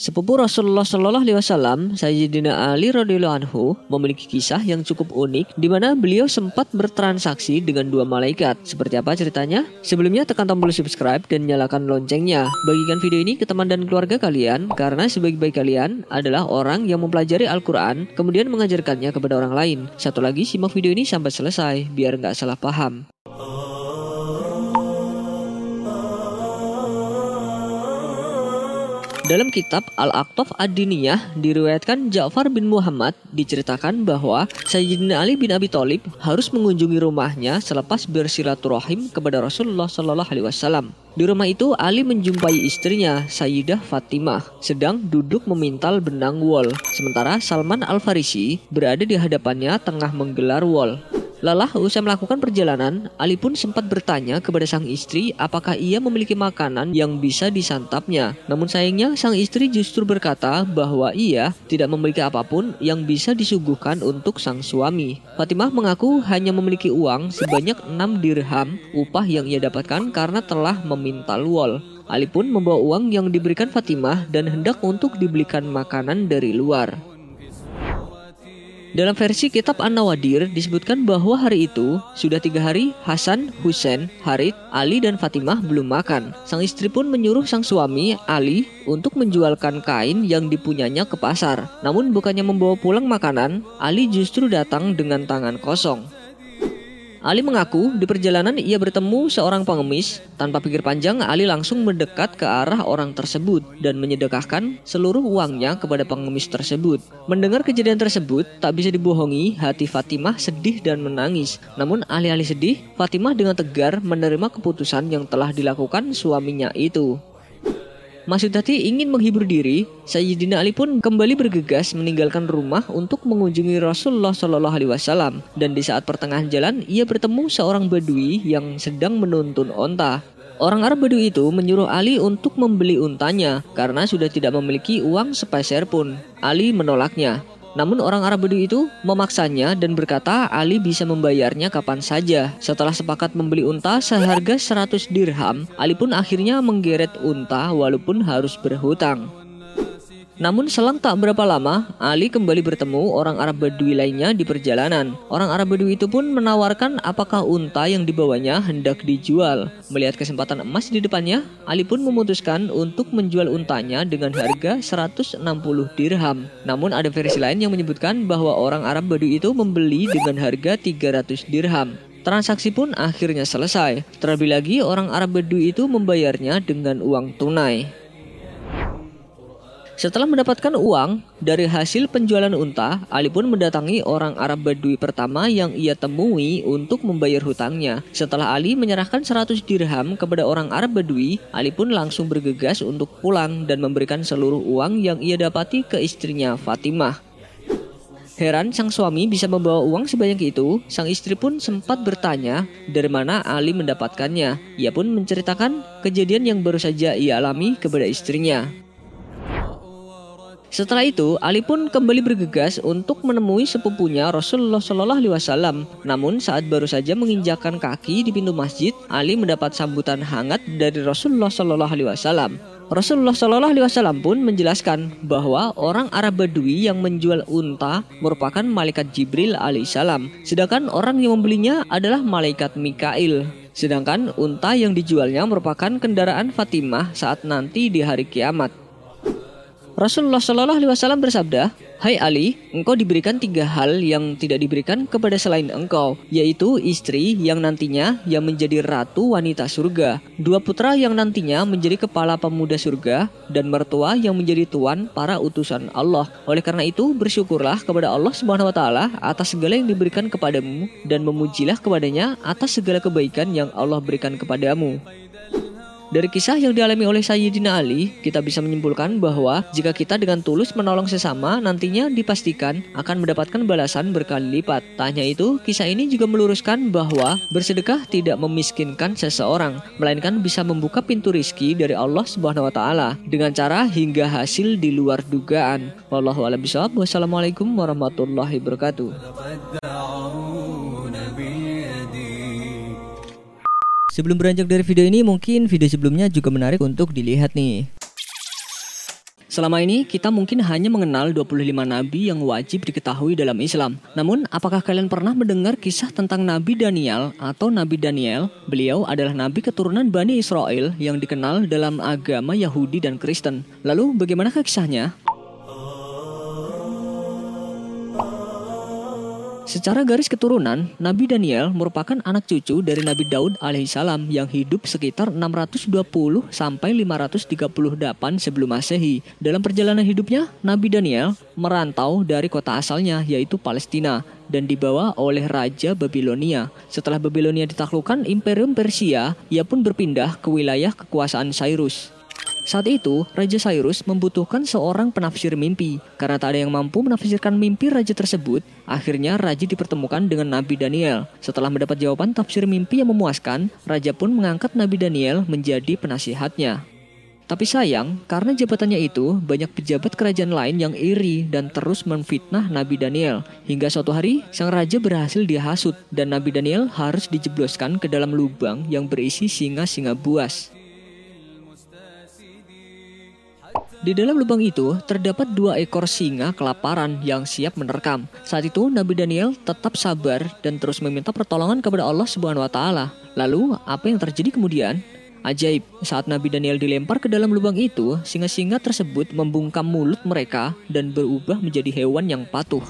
Sepupu Rasulullah Shallallahu Alaihi Wasallam, Sayyidina Ali radhiyallahu anhu, memiliki kisah yang cukup unik, di mana beliau sempat bertransaksi dengan dua malaikat. Seperti apa ceritanya? Sebelumnya tekan tombol subscribe dan nyalakan loncengnya. Bagikan video ini ke teman dan keluarga kalian, karena sebaik-baik kalian adalah orang yang mempelajari Al-Quran, kemudian mengajarkannya kepada orang lain. Satu lagi, simak video ini sampai selesai, biar nggak salah paham. Dalam kitab Al-Aqtaf Ad-Diniyah diriwayatkan Ja'far bin Muhammad diceritakan bahwa Sayyidina Ali bin Abi Thalib harus mengunjungi rumahnya selepas bersilaturahim kepada Rasulullah Shallallahu alaihi wasallam. Di rumah itu Ali menjumpai istrinya Sayyidah Fatimah sedang duduk memintal benang wol sementara Salman Al-Farisi berada di hadapannya tengah menggelar wol. Lelah usai melakukan perjalanan, Ali pun sempat bertanya kepada sang istri apakah ia memiliki makanan yang bisa disantapnya. Namun sayangnya sang istri justru berkata bahwa ia tidak memiliki apa pun yang bisa disuguhkan untuk sang suami. Fatimah mengaku hanya memiliki uang sebanyak 6 dirham upah yang ia dapatkan karena telah memintal wol. Ali pun membawa uang yang diberikan Fatimah dan hendak untuk dibelikan makanan dari luar. Dalam versi kitab An-Nawadir disebutkan bahwa hari itu sudah tiga hari Hasan, Husain, Harid, Ali dan Fatimah belum makan. Sang istri pun menyuruh sang suami Ali untuk menjualkan kain yang dipunyanya ke pasar. Namun bukannya membawa pulang makanan, Ali justru datang dengan tangan kosong. Ali mengaku di perjalanan ia bertemu seorang pengemis. Tanpa pikir panjang, Ali langsung mendekat ke arah orang tersebut dan menyedekahkan seluruh uangnya kepada pengemis tersebut. Mendengar kejadian tersebut, tak bisa dibohongi, hati Fatimah sedih dan menangis. Namun alih-alih sedih, Fatimah dengan tegar menerima keputusan yang telah dilakukan suaminya itu. Masudati ingin menghibur diri, Sayyidina Ali pun kembali bergegas meninggalkan rumah untuk mengunjungi Rasulullah Shallallahu Alaihi Wasallam. Dan di saat pertengahan jalan, ia bertemu seorang badui yang sedang menuntun onta. Orang Arab Badui itu menyuruh Ali untuk membeli untanya karena sudah tidak memiliki uang sepeser pun. Ali menolaknya. Namun orang Arab Badui itu memaksanya dan berkata Ali bisa membayarnya kapan saja. Setelah sepakat membeli unta seharga 100 dirham, Ali pun akhirnya menggeret unta walaupun harus berhutang. Namun selang tak berapa lama, Ali kembali bertemu orang Arab Badui lainnya di perjalanan. Orang Arab Badui itu pun menawarkan apakah unta yang dibawanya hendak dijual. Melihat kesempatan emas di depannya, Ali pun memutuskan untuk menjual untanya dengan harga 160 dirham. Namun ada versi lain yang menyebutkan bahwa orang Arab Badui itu membeli dengan harga 300 dirham. Transaksi pun akhirnya selesai. Terlebih lagi orang Arab Badui itu membayarnya dengan uang tunai. Setelah mendapatkan uang dari hasil penjualan unta, Ali pun mendatangi orang Arab Badui pertama yang ia temui untuk membayar hutangnya. Setelah Ali menyerahkan 100 dirham kepada orang Arab Badui, Ali pun langsung bergegas untuk pulang dan memberikan seluruh uang yang ia dapati ke istrinya Fatimah. Heran sang suami bisa membawa uang sebanyak itu, sang istri pun sempat bertanya dari mana Ali mendapatkannya. Ia pun menceritakan kejadian yang baru saja ia alami kepada istrinya. Setelah itu, Ali pun kembali bergegas untuk menemui sepupunya Rasulullah Shallallahu Alaihi Wasallam. Namun saat baru saja menginjakan kaki di pintu masjid, Ali mendapat sambutan hangat dari Rasulullah Shallallahu Alaihi Wasallam. Rasulullah Shallallahu Alaihi Wasallam pun menjelaskan bahwa orang Arab Badui yang menjual unta merupakan malaikat Jibril alaihissalam, sedangkan orang yang membelinya adalah malaikat Mikail. Sedangkan unta yang dijualnya merupakan kendaraan Fatimah saat nanti di hari kiamat. Rasulullah Shallallahu Alaihi Wasallam bersabda, Hai Ali, engkau diberikan tiga hal yang tidak diberikan kepada selain engkau, yaitu istri yang nantinya yang menjadi ratu wanita surga, dua putra yang nantinya menjadi kepala pemuda surga, dan mertua yang menjadi tuan para utusan Allah. Oleh karena itu, bersyukurlah kepada Allah Subhanahu wa taala atas segala yang diberikan kepadamu dan memujilah kepadanya atas segala kebaikan yang Allah berikan kepadamu. Dari kisah yang dialami oleh Sayyidina Ali, kita bisa menyimpulkan bahwa jika kita dengan tulus menolong sesama, nantinya dipastikan akan mendapatkan balasan berkali lipat. Tak hanya itu, kisah ini juga meluruskan bahwa bersedekah tidak memiskinkan seseorang, melainkan bisa membuka pintu rizki dari Allah Subhanahu wa taala dengan cara hingga hasil di luar dugaan. Wallahu a'lam bishawab. Wassalamualaikum warahmatullahi wabarakatuh. Sebelum beranjak dari video ini, mungkin video sebelumnya juga menarik untuk dilihat nih. Selama ini kita mungkin hanya mengenal 25 nabi yang wajib diketahui dalam Islam. Namun, apakah kalian pernah mendengar kisah tentang Nabi Daniel atau Nabi Daniel? Beliau adalah nabi keturunan Bani Israel yang dikenal dalam agama Yahudi dan Kristen. Lalu, bagaimana kisahnya? Secara garis keturunan, Nabi Daniel merupakan anak cucu dari Nabi Daud alaihissalam yang hidup sekitar 620 sampai 538 sebelum Masehi. Dalam perjalanan hidupnya, Nabi Daniel merantau dari kota asalnya yaitu Palestina dan dibawa oleh Raja Babilonia. Setelah Babilonia ditaklukkan Imperium Persia, ia pun berpindah ke wilayah kekuasaan Cyrus. Saat itu, Raja Cyrus membutuhkan seorang penafsir mimpi. Karena tak ada yang mampu menafsirkan mimpi raja tersebut, akhirnya raja dipertemukan dengan Nabi Daniel. Setelah mendapat jawaban tafsir mimpi yang memuaskan, raja pun mengangkat Nabi Daniel menjadi penasihatnya. Tapi sayang, karena jabatannya itu, banyak pejabat kerajaan lain yang iri dan terus memfitnah Nabi Daniel. Hingga suatu hari, sang raja berhasil dihasut dan Nabi Daniel harus dijebloskan ke dalam lubang yang berisi singa-singa buas. Di dalam lubang itu terdapat dua ekor singa kelaparan yang siap menerkam. Saat itu Nabi Daniel tetap sabar dan terus meminta pertolongan kepada Allah Subhanahu wa taala. Lalu, apa yang terjadi kemudian? Ajaib, saat Nabi Daniel dilempar ke dalam lubang itu, singa-singa tersebut membungkam mulut mereka dan berubah menjadi hewan yang patuh.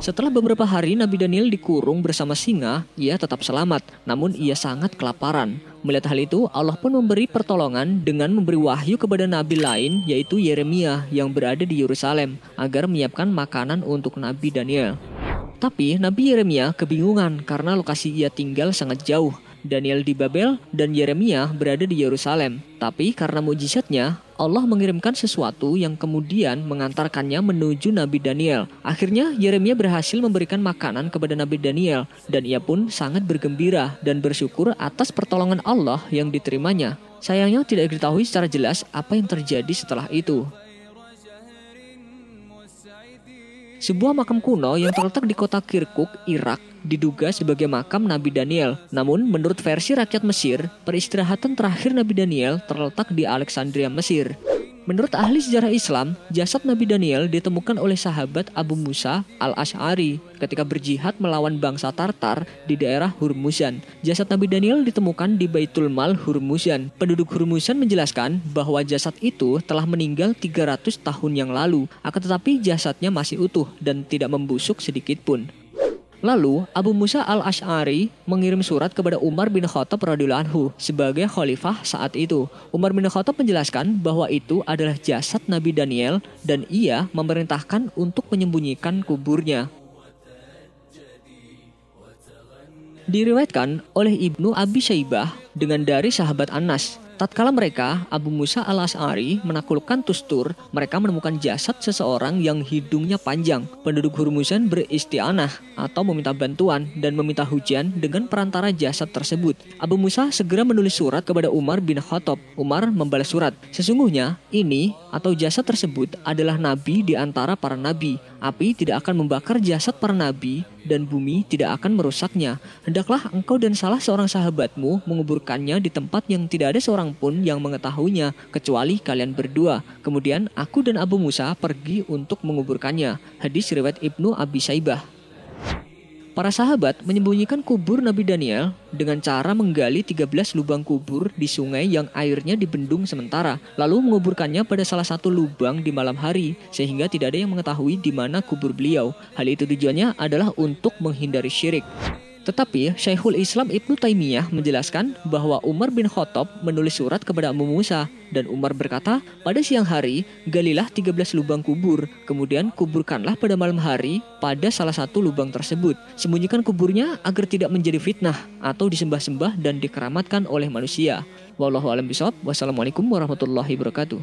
Setelah beberapa hari Nabi Daniel dikurung bersama singa, ia tetap selamat, namun ia sangat kelaparan. Melihat hal itu, Allah pun memberi pertolongan dengan memberi wahyu kepada nabi lain, yaitu Yeremia yang berada di Yerusalem, agar menyiapkan makanan untuk Nabi Daniel. Tapi Nabi Yeremia kebingungan karena lokasi ia tinggal sangat jauh. Daniel di Babel dan Yeremia berada di Yerusalem. Tapi karena mujizatnya, Allah mengirimkan sesuatu yang kemudian mengantarkannya menuju Nabi Daniel. Akhirnya Yeremia berhasil memberikan makanan kepada Nabi Daniel dan ia pun sangat bergembira dan bersyukur atas pertolongan Allah yang diterimanya. Sayangnya tidak diketahui secara jelas apa yang terjadi setelah itu. Sebuah makam kuno yang terletak di kota Kirkuk, Irak, diduga sebagai makam Nabi Daniel. Namun, menurut versi rakyat Mesir, peristirahatan terakhir Nabi Daniel terletak di Alexandria, Mesir. Menurut ahli sejarah Islam, jasad Nabi Daniel ditemukan oleh sahabat Abu Musa al-Ash'ari ketika berjihad melawan bangsa Tartar di daerah Hurmuzan. Jasad Nabi Daniel ditemukan di Baitul Mal Hurmuzan. Penduduk Hurmuzan menjelaskan bahwa jasad itu telah meninggal 300 tahun yang lalu, akan tetapi jasadnya masih utuh dan tidak membusuk sedikit pun. Lalu, Abu Musa al-Ash'ari mengirim surat kepada Umar bin Khattab radhiyallahu anhu sebagai khalifah saat itu. Umar bin Khattab menjelaskan bahwa itu adalah jasad Nabi Daniel dan ia memerintahkan untuk menyembunyikan kuburnya. Diriwayatkan oleh Ibnu Abi Syaibah dengan dari sahabat Anas Tatkala mereka, Abu Musa al-As'ari menaklukkan Tustur, mereka menemukan jasad seseorang yang hidungnya panjang. Penduduk Hurmuzan beristianah atau meminta bantuan dan meminta hujan dengan perantara jasad tersebut. Abu Musa segera menulis surat kepada Umar bin Khattab. Umar membalas surat, sesungguhnya ini atau jasad tersebut adalah nabi di antara para nabi. Api tidak akan membakar jasad para nabi dan bumi tidak akan merusaknya. Hendaklah engkau dan salah seorang sahabatmu menguburkannya di tempat yang tidak ada seorang pun yang mengetahuinya kecuali kalian berdua. Kemudian aku dan Abu Musa pergi untuk menguburkannya. Hadis riwayat Ibnu Abi Saibah. Para sahabat menyembunyikan kubur Nabi Daniel dengan cara menggali 13 lubang kubur di sungai yang airnya dibendung sementara, lalu menguburkannya pada salah satu lubang di malam hari sehingga tidak ada yang mengetahui di mana kubur beliau. Hal itu tujuannya adalah untuk menghindari syirik. Tetapi, Syekhul Islam Ibnu Taimiyah menjelaskan bahwa Umar bin Khattab menulis surat kepada Abu Musa dan Umar berkata, "Pada siang hari, galilah 13 lubang kubur, kemudian kuburkanlah pada malam hari pada salah satu lubang tersebut. Sembunyikan kuburnya agar tidak menjadi fitnah atau disembah-sembah dan dikeramatkan oleh manusia." Wallahu a'lam bishawab. Wassalamualaikum warahmatullahi wabarakatuh.